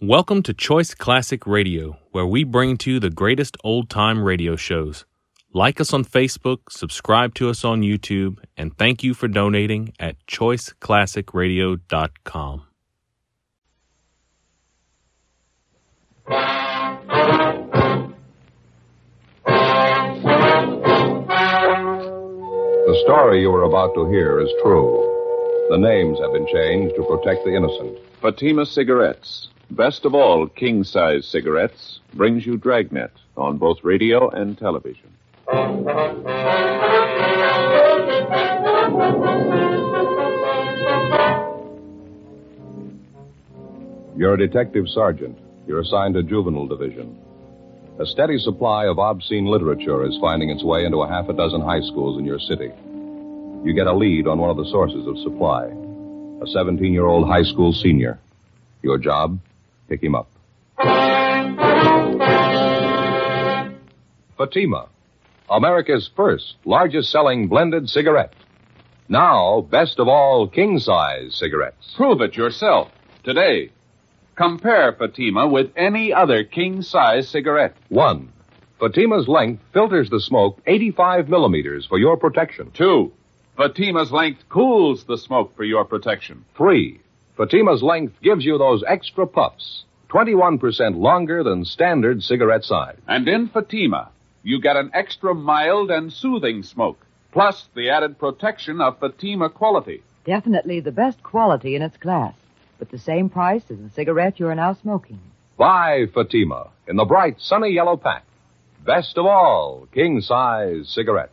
Welcome to Choice Classic Radio, where we bring to you the greatest old time radio shows. Like us on Facebook, subscribe to us on YouTube, and thank you for donating at choiceclassicradio.com. The story you are about to hear is true. The names have been changed to protect the innocent. Fatima Cigarettes, best of all king size cigarettes, brings you Dragnet on both radio and television. You're a detective sergeant. You're assigned to juvenile division. A steady supply of obscene literature is finding its way into a half a dozen high schools in your city. You get a lead on one of the sources of supply. A 17 year old high school senior. Your job? Pick him up. Fatima, America's first largest selling blended cigarette. Now, best of all king size cigarettes. Prove it yourself today. Compare Fatima with any other king size cigarette. One, Fatima's length filters the smoke 85 millimeters for your protection. Two, Fatima's length cools the smoke for your protection. Three, Fatima's length gives you those extra puffs, 21% longer than standard cigarette size. And in Fatima, you get an extra mild and soothing smoke, plus the added protection of Fatima quality. Definitely the best quality in its class, but the same price as the cigarette you are now smoking. Buy Fatima in the bright sunny yellow pack. Best of all, king size cigarettes.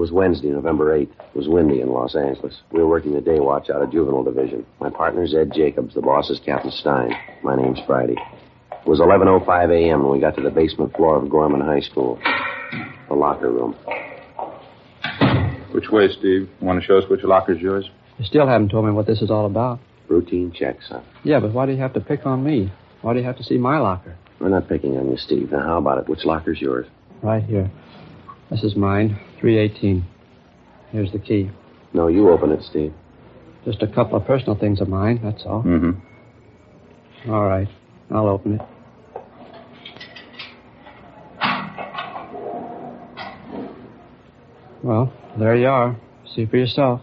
Was Wednesday, November 8th. It was windy in Los Angeles. We were working the day watch out of Juvenile Division. My partner's Ed Jacobs. The boss is Captain Stein. My name's Friday. It was 11.05 a.m. when we got to the basement floor of Gorman High School. The locker room. Which way, Steve? You want to show us which locker's yours? You still haven't told me what this is all about. Routine check, son. Yeah, but why do you have to pick on me? Why do you have to see my locker? We're not picking on you, Steve. Now, how about it? Which locker's yours? Right here. This is mine, 318. Here's the key. No, you open it, Steve. Just a couple of personal things of mine, that's all. Mm-hmm. All right. I'll open it. Well, there you are. See for yourself.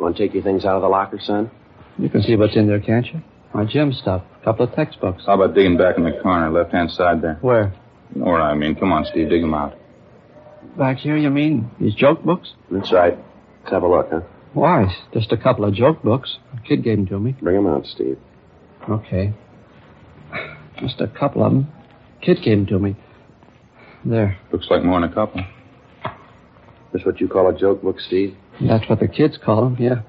Want to take your things out of the locker, son? You can see what's in there, can't you? My gym stuff. A couple of textbooks. How about digging back in the corner, left-hand side there? Where? You know what I mean. Come on, Steve, dig them out. Back here, you mean? These joke books? That's right. Let's have a look, huh? Why? Just a couple of joke books. A kid gave them to me. Bring 'em out, Steve. Okay. Just a couple of them. Kid gave them to me. There. Looks like more than a couple. This what you call a joke book, Steve? That's what the kids call them, yeah.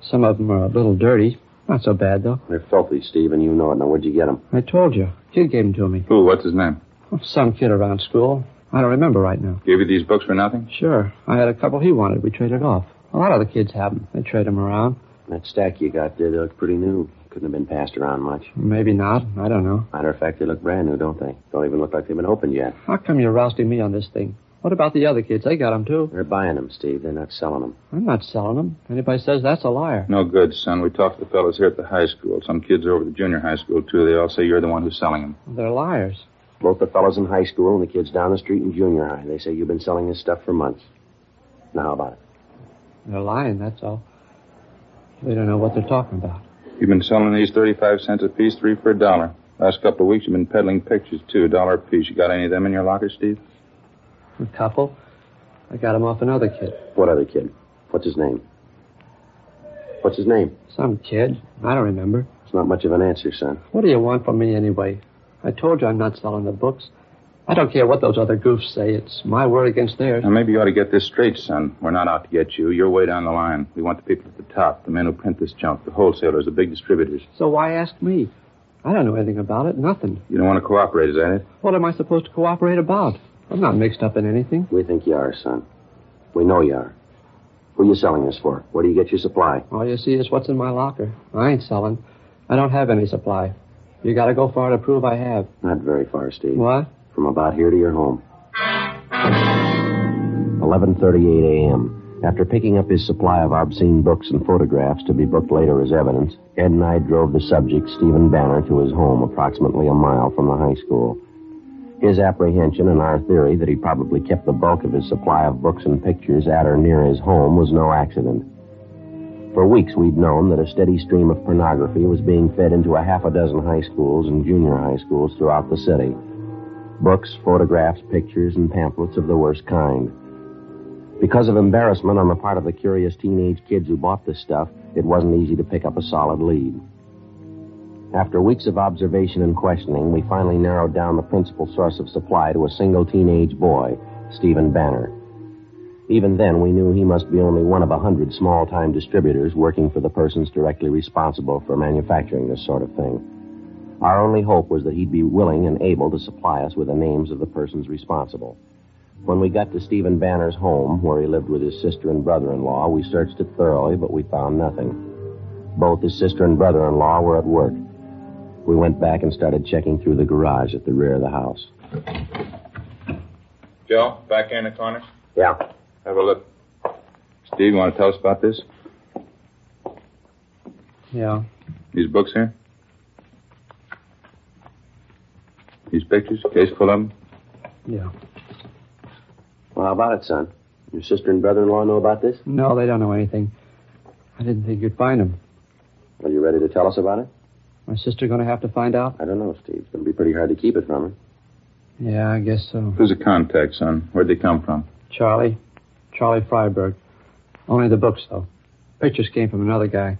Some of them are a little dirty. Not so bad, though. They're filthy, Steve, and you know it. Now, where'd you get 'em? I told you. Kid gave them to me. Who? What's his name? Some kid around school. I don't remember right now. Gave you these books for nothing? Sure. I had a couple he wanted. We traded off. A lot of the kids have them. They trade them around. That stack you got there, they look pretty new. Couldn't have been passed around much. Maybe not. I don't know. Matter of fact, they look brand new, don't they? Don't even look like they've been opened yet. How come you're rousting me on this thing? What about the other kids? They got them, too. They're buying them, Steve. They're not selling them. I'm not selling them. Anybody says that's a liar. No good, son. We talked to the fellows here at the high school. Some kids over at the junior high school, too. They all say you're the one who's selling them. They're liars. Both the fellows in high school and the kids down the street in junior high. They say you've been selling this stuff for months. Now, how about it? They're lying, that's all. They don't know what they're talking about. You've been selling these 35 cents a piece, three for a dollar. Last couple of weeks, you've been peddling pictures, too, a dollar a piece. You got any of them in your locker, Steve? A couple. I got them off another kid. What other kid? What's his name? What's his name? Some kid. I don't remember. It's not much of an answer, son. What do you want from me anyway? I told you I'm not selling the books. I don't care what those other goofs say. It's my word against theirs. Now, maybe you ought to get this straight, son. We're not out to get you. You're way down the line. We want the people at the top, the men who print this junk, the wholesalers, the big distributors. So why ask me? I don't know anything about it. Nothing. You don't want to cooperate, is that it? What am I supposed to cooperate about? I'm not mixed up in anything. We think you are, son. We know you are. Who are you selling this for? Where do you get your supply? All you see is what's in my locker. I ain't selling. I don't have any supply. You gotta go far to prove I have. Not very far, Steve. What? From about here to your home. 11:38 a.m. After picking up his supply of obscene books and photographs to be booked later as evidence, Ed and I drove the subject, Stephen Banner, to his home approximately a mile from the high school. His apprehension and our theory that he probably kept the bulk of his supply of books and pictures at or near his home was no accident. For weeks we'd known that a steady stream of pornography was being fed into a half a dozen high schools and junior high schools throughout the city. Books, photographs, pictures, and pamphlets of the worst kind. Because of embarrassment on the part of the curious teenage kids who bought this stuff, it wasn't easy to pick up a solid lead. After weeks of observation and questioning, we finally narrowed down the principal source of supply to a single teenage boy, Stephen Banner. Even then, we knew he must be only one of a hundred small time distributors working for the persons directly responsible for manufacturing this sort of thing. Our only hope was that he'd be willing and able to supply us with the names of the persons responsible. When we got to Stephen Banner's home, where he lived with his sister and brother in law, we searched it thoroughly, but we found nothing. Both his sister and brother in law were at work. We went back and started checking through the garage at the rear of the house. Joe, back in the corner. Yeah. Have a look. Steve, you want to tell us about this? Yeah. These books here? These pictures? Case full of them? Yeah. Well, how about it, son? Your sister and brother-in-law know about this? No, they don't know anything. I didn't think you'd find them. Are you ready to tell us about it? My sister gonna have to find out? I don't know, Steve. It's going to be pretty hard to keep it from her. Yeah, I guess so. Who's the contact, son? Where'd they come from? Charlie. Charlie Freiberg. Only the books, though. Pictures came from another guy.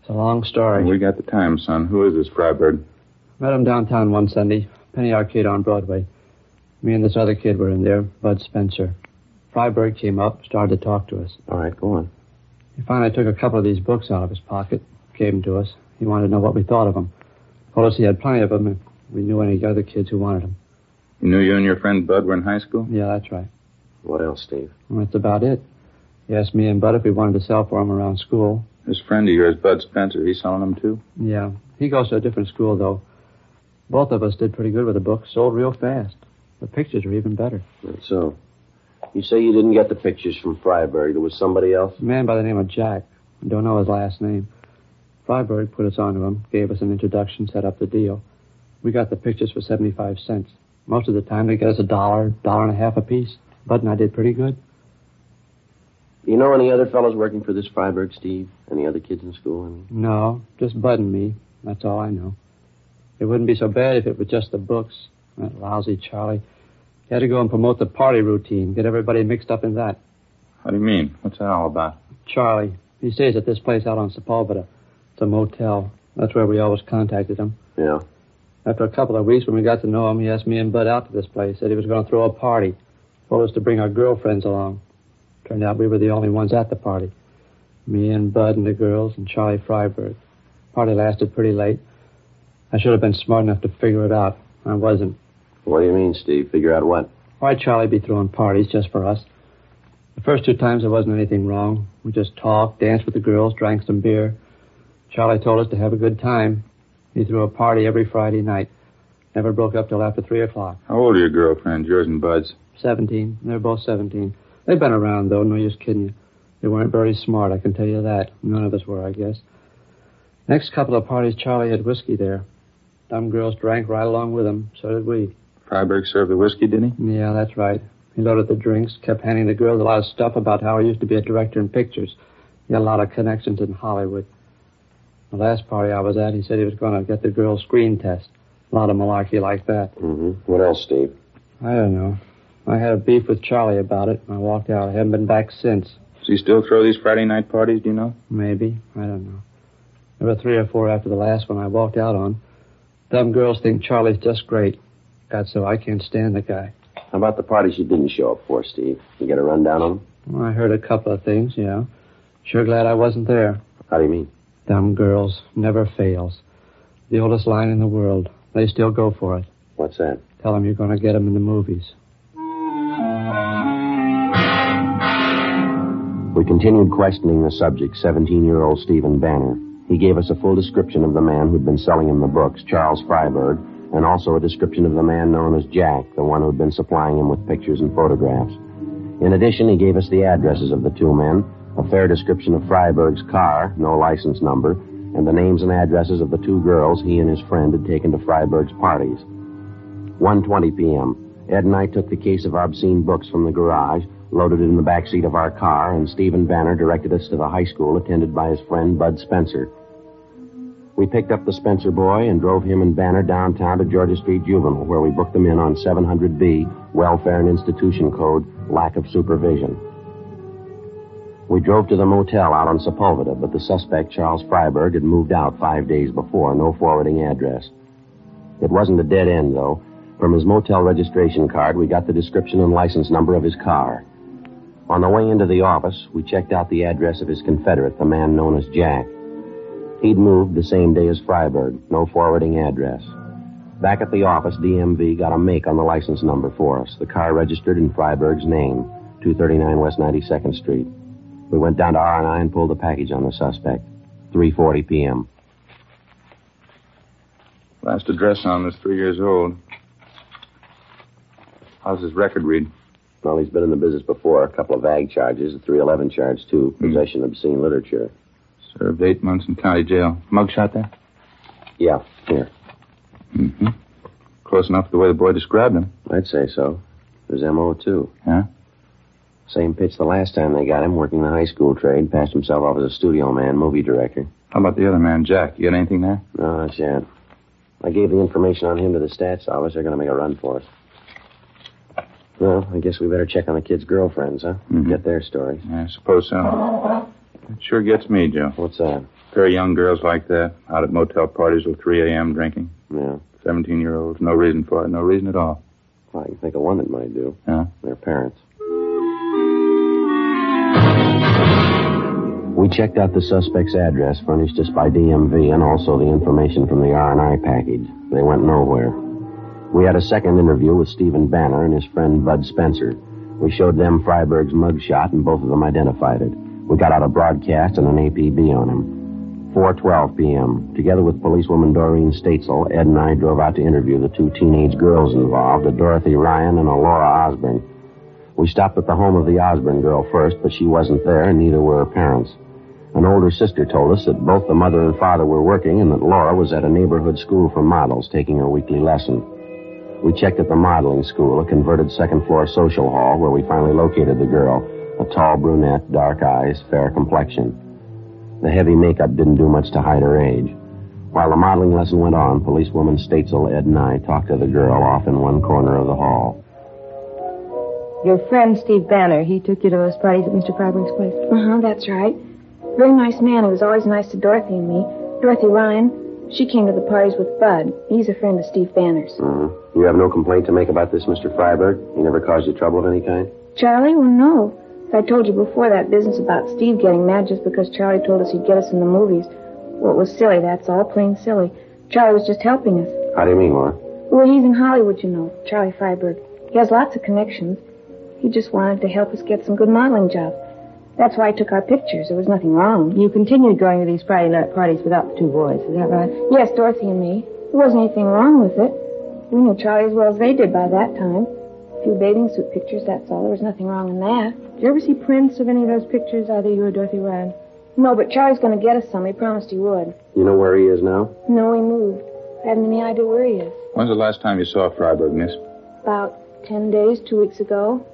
It's a long story. We got the time, son. Who is this Freiberg? Met him downtown one Sunday, Penny Arcade on Broadway. Me and this other kid were in there, Bud Spencer. Freiberg came up, started to talk to us. All right, go on. He finally took a couple of these books out of his pocket, gave them to us. He wanted to know what we thought of them. Told us he had plenty of them, and we knew any other kids who wanted them. You knew you and your friend Bud were in high school? Yeah, that's right. What else, Steve? And that's about it. He asked me and Bud if we wanted to sell for him around school. This friend of yours, Bud Spencer, he's selling them too? Yeah. He goes to a different school, though. Both of us did pretty good with the books, sold real fast. The pictures are even better. That's so. You say you didn't get the pictures from Freiberg. There was somebody else? A man by the name of Jack. I don't know his last name. Freiberg put us onto him, gave us an introduction, set up the deal. We got the pictures for 75 cents. Most of the time they get us a dollar, dollar and a half apiece. Bud and I did pretty good. You know any other fellows working for this Freiberg, Steve? Any other kids in school? I mean? No, just Bud and me. That's all I know. It wouldn't be so bad if it was just the books. That lousy Charlie. He had to go and promote the party routine, get everybody mixed up in that. What do you mean? What's that all about? Charlie, he stays at this place out on Sepulveda. It's a motel. That's where we always contacted him. Yeah. After a couple of weeks, when we got to know him, he asked me and Bud out to this place. Said he was going to throw a party. Told us to bring our girlfriends along. Turned out we were the only ones at the party. Me and Bud and the girls and Charlie Freiberg. Party lasted pretty late. I should have been smart enough to figure it out. I wasn't. What do you mean, Steve? Figure out what? Why'd Charlie be throwing parties just for us? The first two times there wasn't anything wrong. We just talked, danced with the girls, drank some beer. Charlie told us to have a good time. He threw a party every Friday night. Never broke up till after three o'clock. How old are your girlfriends, yours and Bud's? Seventeen. They're both seventeen. They've been around, though, no use kidding you. They weren't very smart, I can tell you that. None of us were, I guess. Next couple of parties, Charlie had whiskey there. Dumb girls drank right along with him. So did we. Freiberg served the whiskey, didn't he? Yeah, that's right. He loaded the drinks, kept handing the girls a lot of stuff about how he used to be a director in pictures. He had a lot of connections in Hollywood. The last party I was at, he said he was going to get the girls screen test. A lot of malarkey like that. Mm-hmm. What else, Steve? I don't know. I had a beef with Charlie about it. And I walked out. I haven't been back since. Does he still throw these Friday night parties, do you know? Maybe. I don't know. There were three or four after the last one I walked out on. Dumb girls think Charlie's just great. got so I can't stand the guy. How about the parties you didn't show up for, Steve? You get a rundown on them? Well, I heard a couple of things, yeah. Sure glad I wasn't there. How do you mean? Dumb girls never fails. The oldest line in the world. They still go for it. What's that? Tell them you're going to get them in the movies. We continued questioning the subject, 17 year old Stephen Banner. He gave us a full description of the man who'd been selling him the books, Charles Freiberg, and also a description of the man known as Jack, the one who'd been supplying him with pictures and photographs. In addition, he gave us the addresses of the two men, a fair description of Freiberg's car, no license number, and the names and addresses of the two girls he and his friend had taken to Freiberg's parties. 1.20 p.m. Ed and I took the case of obscene books from the garage, loaded it in the back seat of our car, and Stephen Banner directed us to the high school attended by his friend Bud Spencer. We picked up the Spencer boy and drove him and Banner downtown to Georgia Street Juvenile, where we booked them in on 700B, Welfare and Institution Code, lack of supervision. We drove to the motel out on Sepulveda, but the suspect, Charles Freiberg, had moved out five days before, no forwarding address. It wasn't a dead end, though. From his motel registration card, we got the description and license number of his car. On the way into the office, we checked out the address of his confederate, the man known as Jack. He'd moved the same day as Freiberg, no forwarding address. Back at the office, DMV got a make on the license number for us. The car registered in Freiberg's name, 239 West 92nd Street. We went down to R&I and pulled the package on the suspect. 3.40 p.m. Last address on this three years old. How's his record read? Well, he's been in the business before. A couple of ag charges, a 311 charge, too. Possession of obscene literature. Served eight months in county jail. Mugshot there? Yeah, here. Mm-hmm. Close enough to the way the boy described him. I'd say so. His M.O., too. Yeah? Same pitch the last time they got him, working the high school trade. Passed himself off as a studio man, movie director. How about the other man, Jack? You got anything there? No, not yet. I gave the information on him to the stats office. They're going to make a run for us. Well, I guess we better check on the kids' girlfriends, huh? Mhm. Get their stories. I suppose so. It sure gets me, Joe. What's that? A pair of young girls like that, out at motel parties till 3 a.m. drinking. Yeah. 17 year olds. No reason for it. No reason at all. Well, I can think of one that might do. Yeah? Their parents. We checked out the suspect's address furnished us by DMV and also the information from the R&I package. They went nowhere. We had a second interview with Stephen Banner and his friend Bud Spencer. We showed them Freiberg's mugshot and both of them identified it. We got out a broadcast and an APB on him. 4.12 p.m. Together with policewoman Doreen Statesel, Ed and I drove out to interview the two teenage girls involved, a Dorothy Ryan and a Laura Osborne. We stopped at the home of the Osborne girl first, but she wasn't there and neither were her parents. An older sister told us that both the mother and father were working and that Laura was at a neighborhood school for models taking her weekly lesson. We checked at the modeling school, a converted second floor social hall, where we finally located the girl, a tall brunette, dark eyes, fair complexion. The heavy makeup didn't do much to hide her age. While the modeling lesson went on, policewoman Statesel, Ed, and I talked to the girl off in one corner of the hall. Your friend, Steve Banner, he took you to those parties at Mr. Freiberg's place. Uh huh, that's right. Very nice man. He was always nice to Dorothy and me. Dorothy Ryan, she came to the parties with Bud. He's a friend of Steve Banner's. Mm-hmm. You have no complaint to make about this, Mr. Freiberg? He never caused you trouble of any kind? Charlie? Well, no. As I told you before, that business about Steve getting mad just because Charlie told us he'd get us in the movies. Well, it was silly, that's all. Plain silly. Charlie was just helping us. How do you mean, Laura? Well, he's in Hollywood, you know. Charlie Freiberg. He has lots of connections. He just wanted to help us get some good modeling jobs. That's why I took our pictures. There was nothing wrong. You continued going to these Friday night parties without the two boys, is that right? Yes, Dorothy and me. There wasn't anything wrong with it. We knew Charlie as well as they did by that time. A few bathing suit pictures, that's all. There was nothing wrong in that. Did you ever see prints of any of those pictures, either you or Dorothy Ryan? No, but Charlie's going to get us some. He promised he would. You know where he is now? No, he moved. I haven't any idea where he is. When's the last time you saw Freiberg, miss? About ten days, two weeks ago.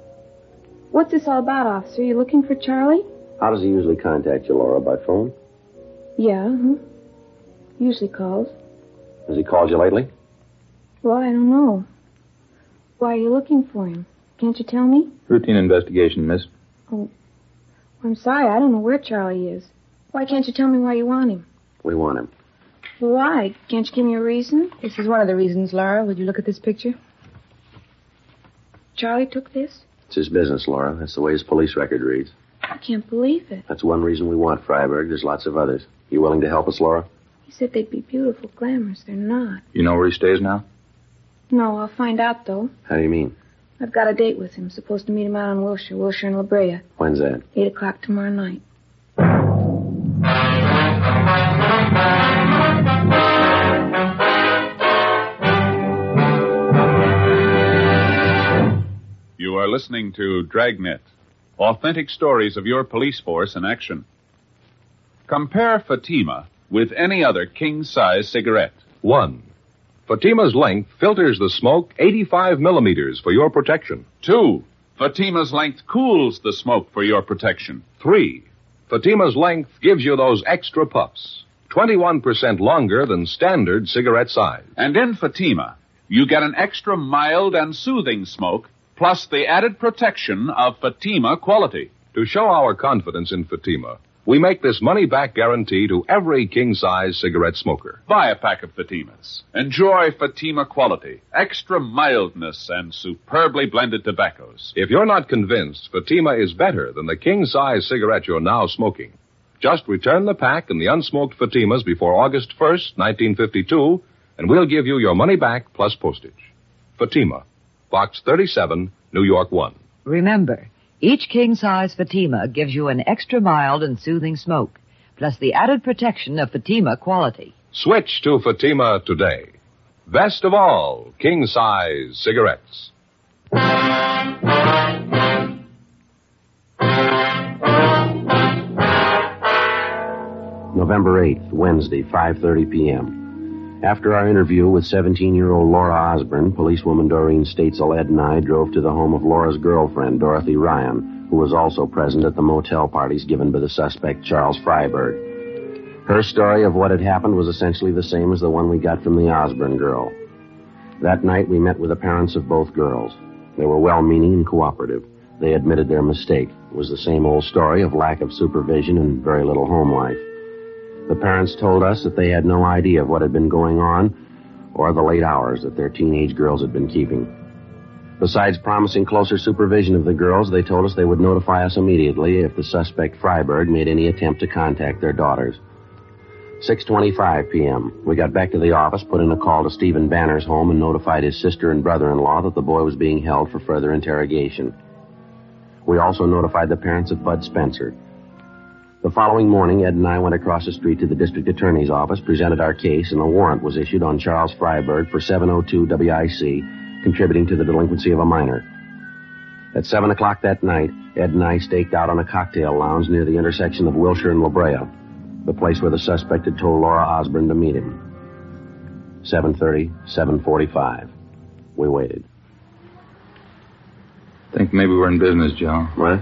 What's this all about, officer? You looking for Charlie? How does he usually contact you, Laura? By phone? Yeah, huh? Usually calls. Has he called you lately? Well, I don't know. Why are you looking for him? Can't you tell me? Routine investigation, miss. Oh. I'm sorry, I don't know where Charlie is. Why can't you tell me why you want him? We want him. Why? Can't you give me a reason? This is one of the reasons, Laura. Would you look at this picture? Charlie took this? It's his business, Laura. That's the way his police record reads. I can't believe it. That's one reason we want Freiberg. There's lots of others. You willing to help us, Laura? He said they'd be beautiful, glamorous. They're not. You know where he stays now? No, I'll find out, though. How do you mean? I've got a date with him. Supposed to meet him out on Wilshire, Wilshire and La Brea. When's that? Eight o'clock tomorrow night. are listening to Dragnet, authentic stories of your police force in action. Compare Fatima with any other king size cigarette. One. Fatima's length filters the smoke 85 millimeters for your protection. Two. Fatima's length cools the smoke for your protection. Three. Fatima's length gives you those extra puffs. 21% longer than standard cigarette size. And in Fatima, you get an extra mild and soothing smoke, plus the added protection of Fatima quality. To show our confidence in Fatima, we make this money back guarantee to every king size cigarette smoker. Buy a pack of Fatimas. Enjoy Fatima quality, extra mildness, and superbly blended tobaccos. If you're not convinced Fatima is better than the king size cigarette you're now smoking, just return the pack and the unsmoked Fatimas before August 1st, 1952, and we'll give you your money back plus postage. Fatima, Box 37, New York 1. Remember, each king size Fatima gives you an extra mild and soothing smoke, plus the added protection of Fatima quality. Switch to Fatima today. Best of all, king size cigarettes. November 8th, Wednesday, 5.30 p.m. After our interview with 17-year-old Laura Osborne, policewoman Doreen Statesel, Ed and I drove to the home of Laura's girlfriend, Dorothy Ryan, who was also present at the motel parties given by the suspect, Charles Freiberg. Her story of what had happened was essentially the same as the one we got from the Osborne girl. That night, we met with the parents of both girls. They were well-meaning and cooperative. They admitted their mistake. It was the same old story of lack of supervision and very little home life. The parents told us that they had no idea of what had been going on or the late hours that their teenage girls had been keeping. Besides promising closer supervision of the girls, they told us they would notify us immediately if the suspect Freiberg made any attempt to contact their daughters. 6:25 p.m. We got back to the office, put in a call to Stephen Banner's home and notified his sister and brother-in-law that the boy was being held for further interrogation. We also notified the parents of Bud Spencer. The following morning, Ed and I went across the street to the district attorney's office, presented our case, and a warrant was issued on Charles Freiberg for 702 WIC, contributing to the delinquency of a minor. At 7 o'clock that night, Ed and I staked out on a cocktail lounge near the intersection of Wilshire and La Brea, the place where the suspect had told Laura Osborne to meet him. 7.30, 7.45. We waited. Think maybe we're in business, Joe. What?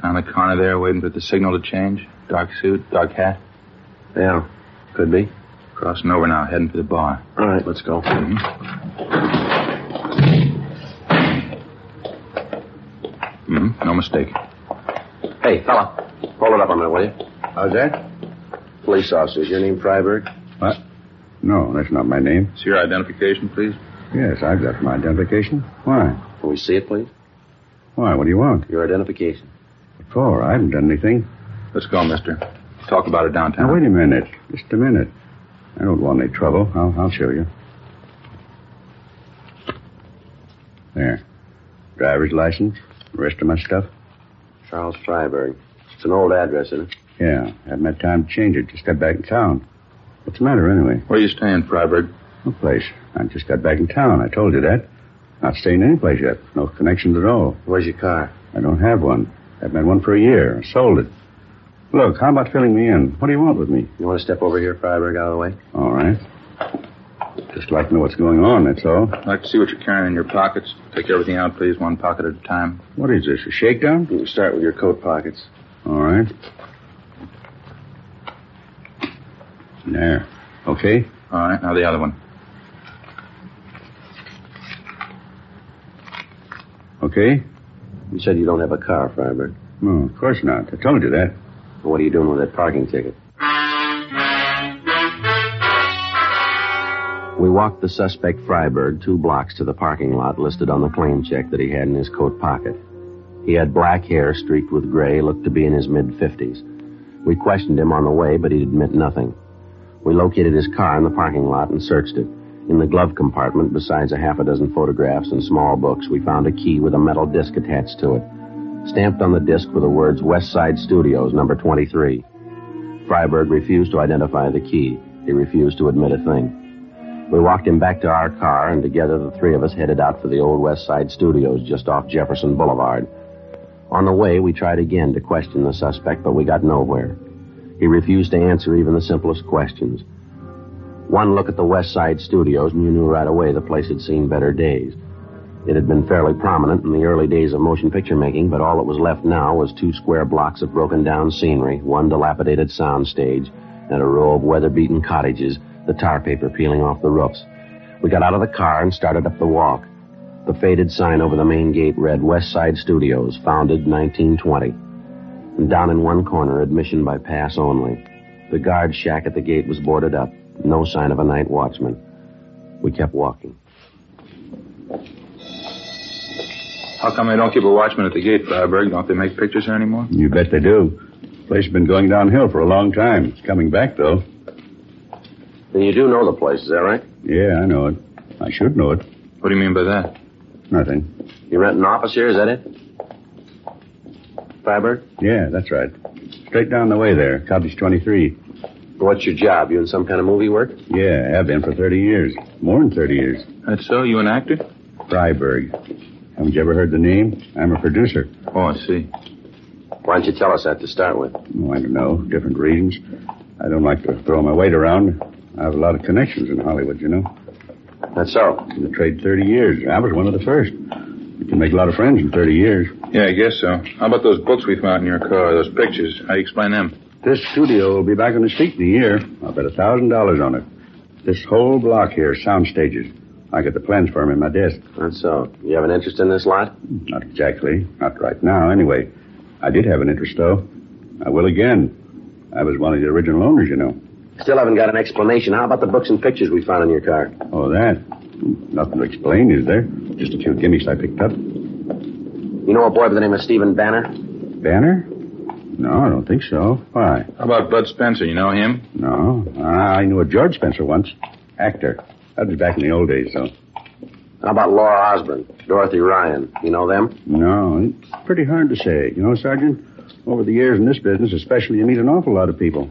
Down the corner there, waiting for the signal to change. Dark suit, dark hat. Yeah, could be. Crossing over now, heading for the bar. All right, let's go. Mm-hmm. No mistake. Hey, fella, hold it up a minute, will you? How's that? Police officers. Your name Freiberg? What? No, that's not my name. It's your identification, please. Yes, I've got my identification. Why? Can we see it, please? Why? What do you want? Your identification. What for? I haven't done anything. Let's go, mister. Talk about it downtown. Now, wait a minute. Just a minute. I don't want any trouble. I'll, I'll show you. There. Driver's license. The rest of my stuff. Charles Freiberg. It's an old address, isn't it? Yeah. Haven't had time to change it. Just got back in town. What's the matter, anyway? Where are you staying, Freiberg? No place. I just got back in town. I told you that. Not staying any place yet. No connections at all. Where's your car? I don't have one. I've had one for a year. I sold it. Look, how about filling me in? What do you want with me? You want to step over here, Freiberg, out of the way? All right. Just like to know what's going on, that's all. I'd like to see what you're carrying in your pockets. Take everything out, please, one pocket at a time. What is this, a shakedown? You can start with your coat pockets. All right. There. Okay? All right, now the other one. Okay? You said you don't have a car, Freiberg. No, of course not. I told you that. What are you doing with that parking ticket? We walked the suspect Freiberg two blocks to the parking lot listed on the claim check that he had in his coat pocket. He had black hair streaked with gray, looked to be in his mid fifties. We questioned him on the way, but he'd admit nothing. We located his car in the parking lot and searched it. In the glove compartment, besides a half a dozen photographs and small books, we found a key with a metal disc attached to it. Stamped on the disc were the words West Side Studios, number 23. Freiberg refused to identify the key. He refused to admit a thing. We walked him back to our car, and together the three of us headed out for the old West Side Studios just off Jefferson Boulevard. On the way, we tried again to question the suspect, but we got nowhere. He refused to answer even the simplest questions. One look at the West Side Studios, and you knew right away the place had seen better days. It had been fairly prominent in the early days of motion picture making, but all that was left now was two square blocks of broken down scenery, one dilapidated sound stage, and a row of weather beaten cottages, the tar paper peeling off the roofs. We got out of the car and started up the walk. The faded sign over the main gate read West Side Studios, founded 1920. And down in one corner, admission by pass only. The guard shack at the gate was boarded up. No sign of a night watchman. We kept walking. How come they don't keep a watchman at the gate, Freiberg? Don't they make pictures here anymore? You bet they do. The Place has been going downhill for a long time. It's coming back, though. Then you do know the place, is that right? Yeah, I know it. I should know it. What do you mean by that? Nothing. You rent an office here, is that it? Freiberg? Yeah, that's right. Straight down the way there, Cottage 23. What's your job? You in some kind of movie work? Yeah, I have been for 30 years. More than 30 years. That's so? You an actor? Freiberg. Haven't you ever heard the name? I'm a producer. Oh, I see. Why don't you tell us that to start with? Oh, I don't know. Different reasons. I don't like to throw my weight around. I have a lot of connections in Hollywood, you know. That's so. In the trade 30 years. I was one of the first. You can make a lot of friends in 30 years. Yeah, I guess so. How about those books we found in your car, those pictures? How do you explain them? This studio will be back on the street in a year. I'll bet a thousand dollars on it. This whole block here, sound stages. I got the plans for him in my desk. That's so. You have an interest in this lot? Not exactly. Not right now, anyway. I did have an interest, though. I will again. I was one of the original owners, you know. Still haven't got an explanation. How about the books and pictures we found in your car? Oh, that? Nothing to explain, is there? Just a few gimmicks I picked up. You know a boy by the name of Stephen Banner? Banner? No, I don't think so. Why? How about Bud Spencer? You know him? No. Ah, I knew a George Spencer once. Actor. That was back in the old days, though. How about Laura Osborne, Dorothy Ryan? You know them? No, it's pretty hard to say. You know, Sergeant, over the years in this business, especially, you meet an awful lot of people.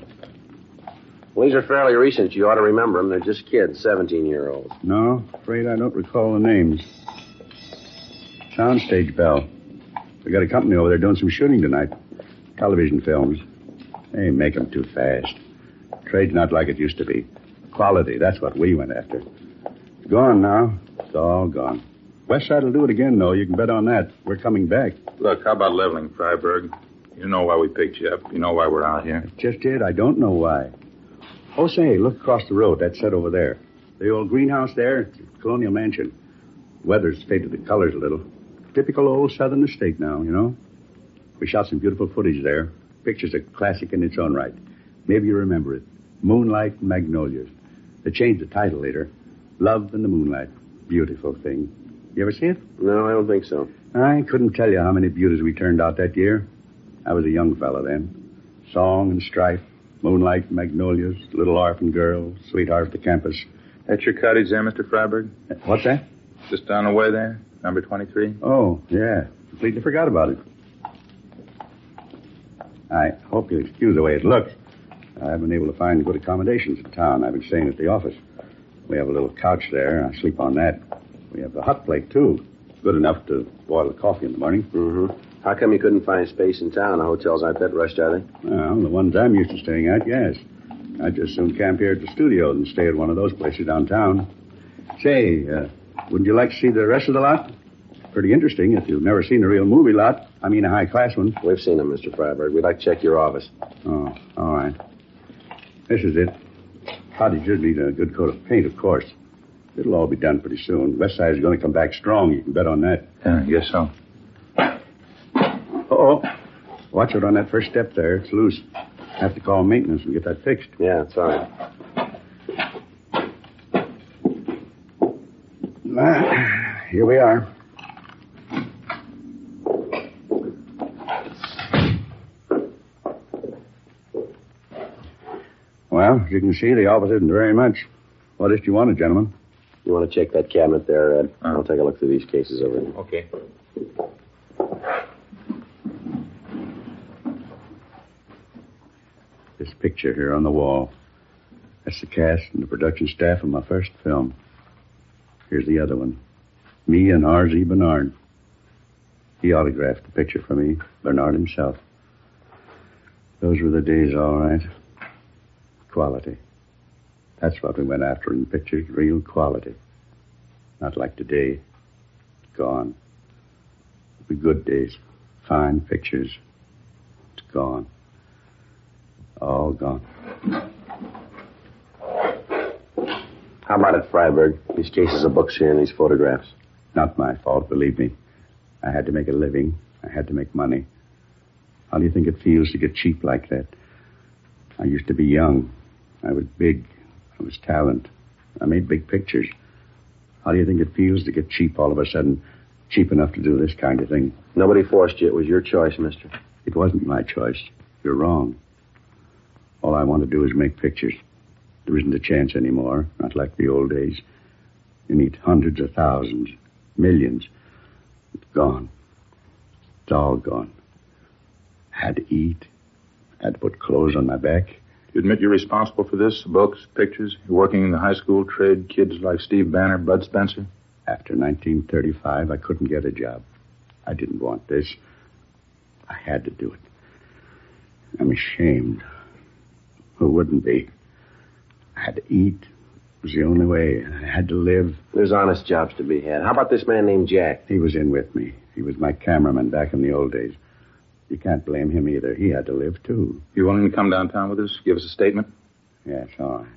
Well, these are fairly recent. You ought to remember them. They're just kids, 17 year olds. No, afraid I don't recall the names. Soundstage Bell. We got a company over there doing some shooting tonight. Television films. They make 'em too fast. Trade's not like it used to be. Quality, that's what we went after. Gone now. It's all gone. West Side will do it again, though. You can bet on that. We're coming back. Look, how about leveling, Freiberg? You know why we picked you up. You know why we're out here. Just it. I don't know why. Oh, say, look across the road. That's set over there. The old greenhouse there, colonial mansion. Weather's faded the colors a little. Typical old southern estate now, you know. We shot some beautiful footage there. Picture's a classic in its own right. Maybe you remember it. Moonlight Magnolias. They changed the title later. Love in the Moonlight. Beautiful thing. You ever see it? No, I don't think so. I couldn't tell you how many beauties we turned out that year. I was a young fellow then. Song and strife, moonlight magnolias, little orphan girl, sweetheart of the campus. That's your cottage there, Mr. Freiberg? What's that? Just down the way there, number 23? Oh, yeah. Completely forgot about it. I hope you'll excuse the way it looks. I haven't been able to find good accommodations in town. I've been staying at the office. We have a little couch there. I sleep on that. We have a hot plate, too. Good enough to boil the coffee in the morning. Mm-hmm. How come you couldn't find space in town? The hotels aren't that rushed, are they? Well, the ones I'm used to staying at, yes. I'd just soon camp here at the studio than stay at one of those places downtown. Say, uh, wouldn't you like to see the rest of the lot? Pretty interesting if you've never seen a real movie lot. I mean, a high class one. We've seen them, Mr. Freiberg. We'd like to check your office. Oh, all right. This is it. Cottage should need a good coat of paint, of course. It'll all be done pretty soon. West Side is going to come back strong. You can bet on that. Yeah, I guess so. Uh-oh. Watch it on that first step there. It's loose. Have to call maintenance and get that fixed. Yeah, it's all right. Well, here we are. Well, as you can see, the office isn't very much. What is it you wanted, gentlemen? You want to check that cabinet there, Ed? Uh-huh. I'll take a look through these cases over here. Okay. This picture here on the wall. That's the cast and the production staff of my first film. Here's the other one. Me and R.Z. Bernard. He autographed the picture for me, Bernard himself. Those were the days, all right. Quality. That's what we went after in pictures, real quality. Not like today. Gone. The good days. Fine pictures. It's gone. All gone. How about it, Freiberg? These cases of books here and these photographs. Not my fault, believe me. I had to make a living. I had to make money. How do you think it feels to get cheap like that? I used to be young. I was big. I was talent. I made big pictures. How do you think it feels to get cheap all of a sudden? Cheap enough to do this kind of thing. Nobody forced you. It was your choice, mister. It wasn't my choice. You're wrong. All I want to do is make pictures. There isn't a chance anymore, not like the old days. You need hundreds of thousands, millions. It's gone. It's all gone. Had to eat. Had to put clothes on my back. You admit you're responsible for this? Books, pictures? You're working in the high school trade, kids like Steve Banner, Bud Spencer? After 1935, I couldn't get a job. I didn't want this. I had to do it. I'm ashamed. Who wouldn't be? I had to eat. It was the only way. I had to live. There's honest jobs to be had. How about this man named Jack? He was in with me. He was my cameraman back in the old days. You can't blame him either. He had to live, too. You willing to come downtown with us? Give us a statement? Yes, all right.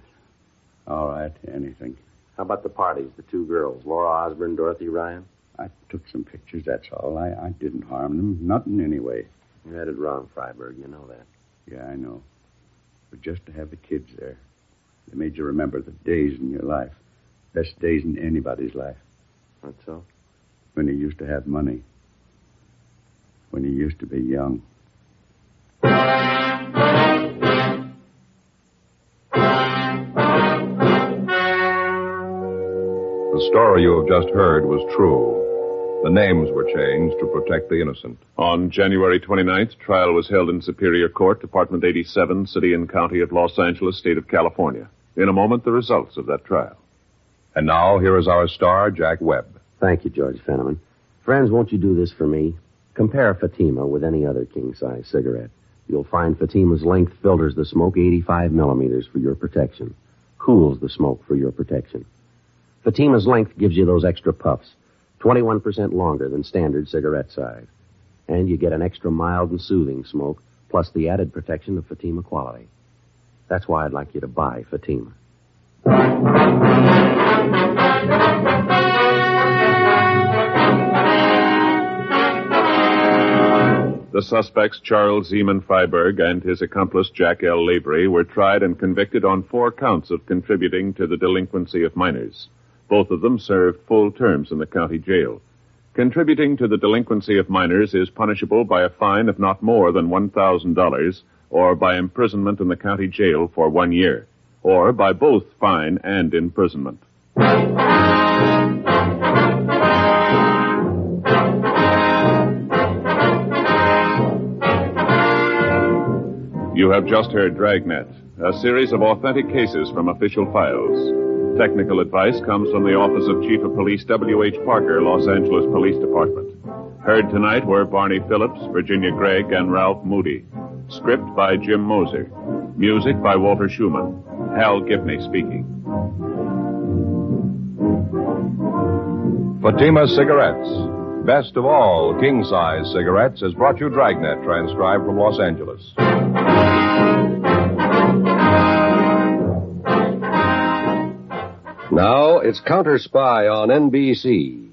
All right, anything. How about the parties, the two girls, Laura Osborne, Dorothy Ryan? I took some pictures, that's all. I, I didn't harm them. Nothing anyway. You had it wrong, Freiberg. You know that. Yeah, I know. But just to have the kids there, they made you remember the days in your life. Best days in anybody's life. That's so? When you used to have money. When you used to be young. The story you have just heard was true. The names were changed to protect the innocent. On January 29th, trial was held in Superior Court, Department 87, City and County of Los Angeles, State of California. In a moment, the results of that trial. And now, here is our star, Jack Webb. Thank you, George Fenneman. Friends, won't you do this for me? Compare Fatima with any other king size cigarette. You'll find Fatima's length filters the smoke 85 millimeters for your protection, cools the smoke for your protection. Fatima's length gives you those extra puffs, 21% longer than standard cigarette size. And you get an extra mild and soothing smoke, plus the added protection of Fatima quality. That's why I'd like you to buy Fatima. The suspects, Charles Zeman Freiberg and his accomplice, Jack L. Lavery, were tried and convicted on four counts of contributing to the delinquency of minors. Both of them served full terms in the county jail. Contributing to the delinquency of minors is punishable by a fine of not more than $1,000 or by imprisonment in the county jail for one year, or by both fine and imprisonment. You have just heard Dragnet, a series of authentic cases from official files. Technical advice comes from the Office of Chief of Police W.H. Parker, Los Angeles Police Department. Heard tonight were Barney Phillips, Virginia Gregg, and Ralph Moody. Script by Jim Moser. Music by Walter Schumann. Hal Gibney speaking. Fatima Cigarettes. Best of all king size cigarettes has brought you Dragnet, transcribed from Los Angeles. Now it's Counter Spy on NBC.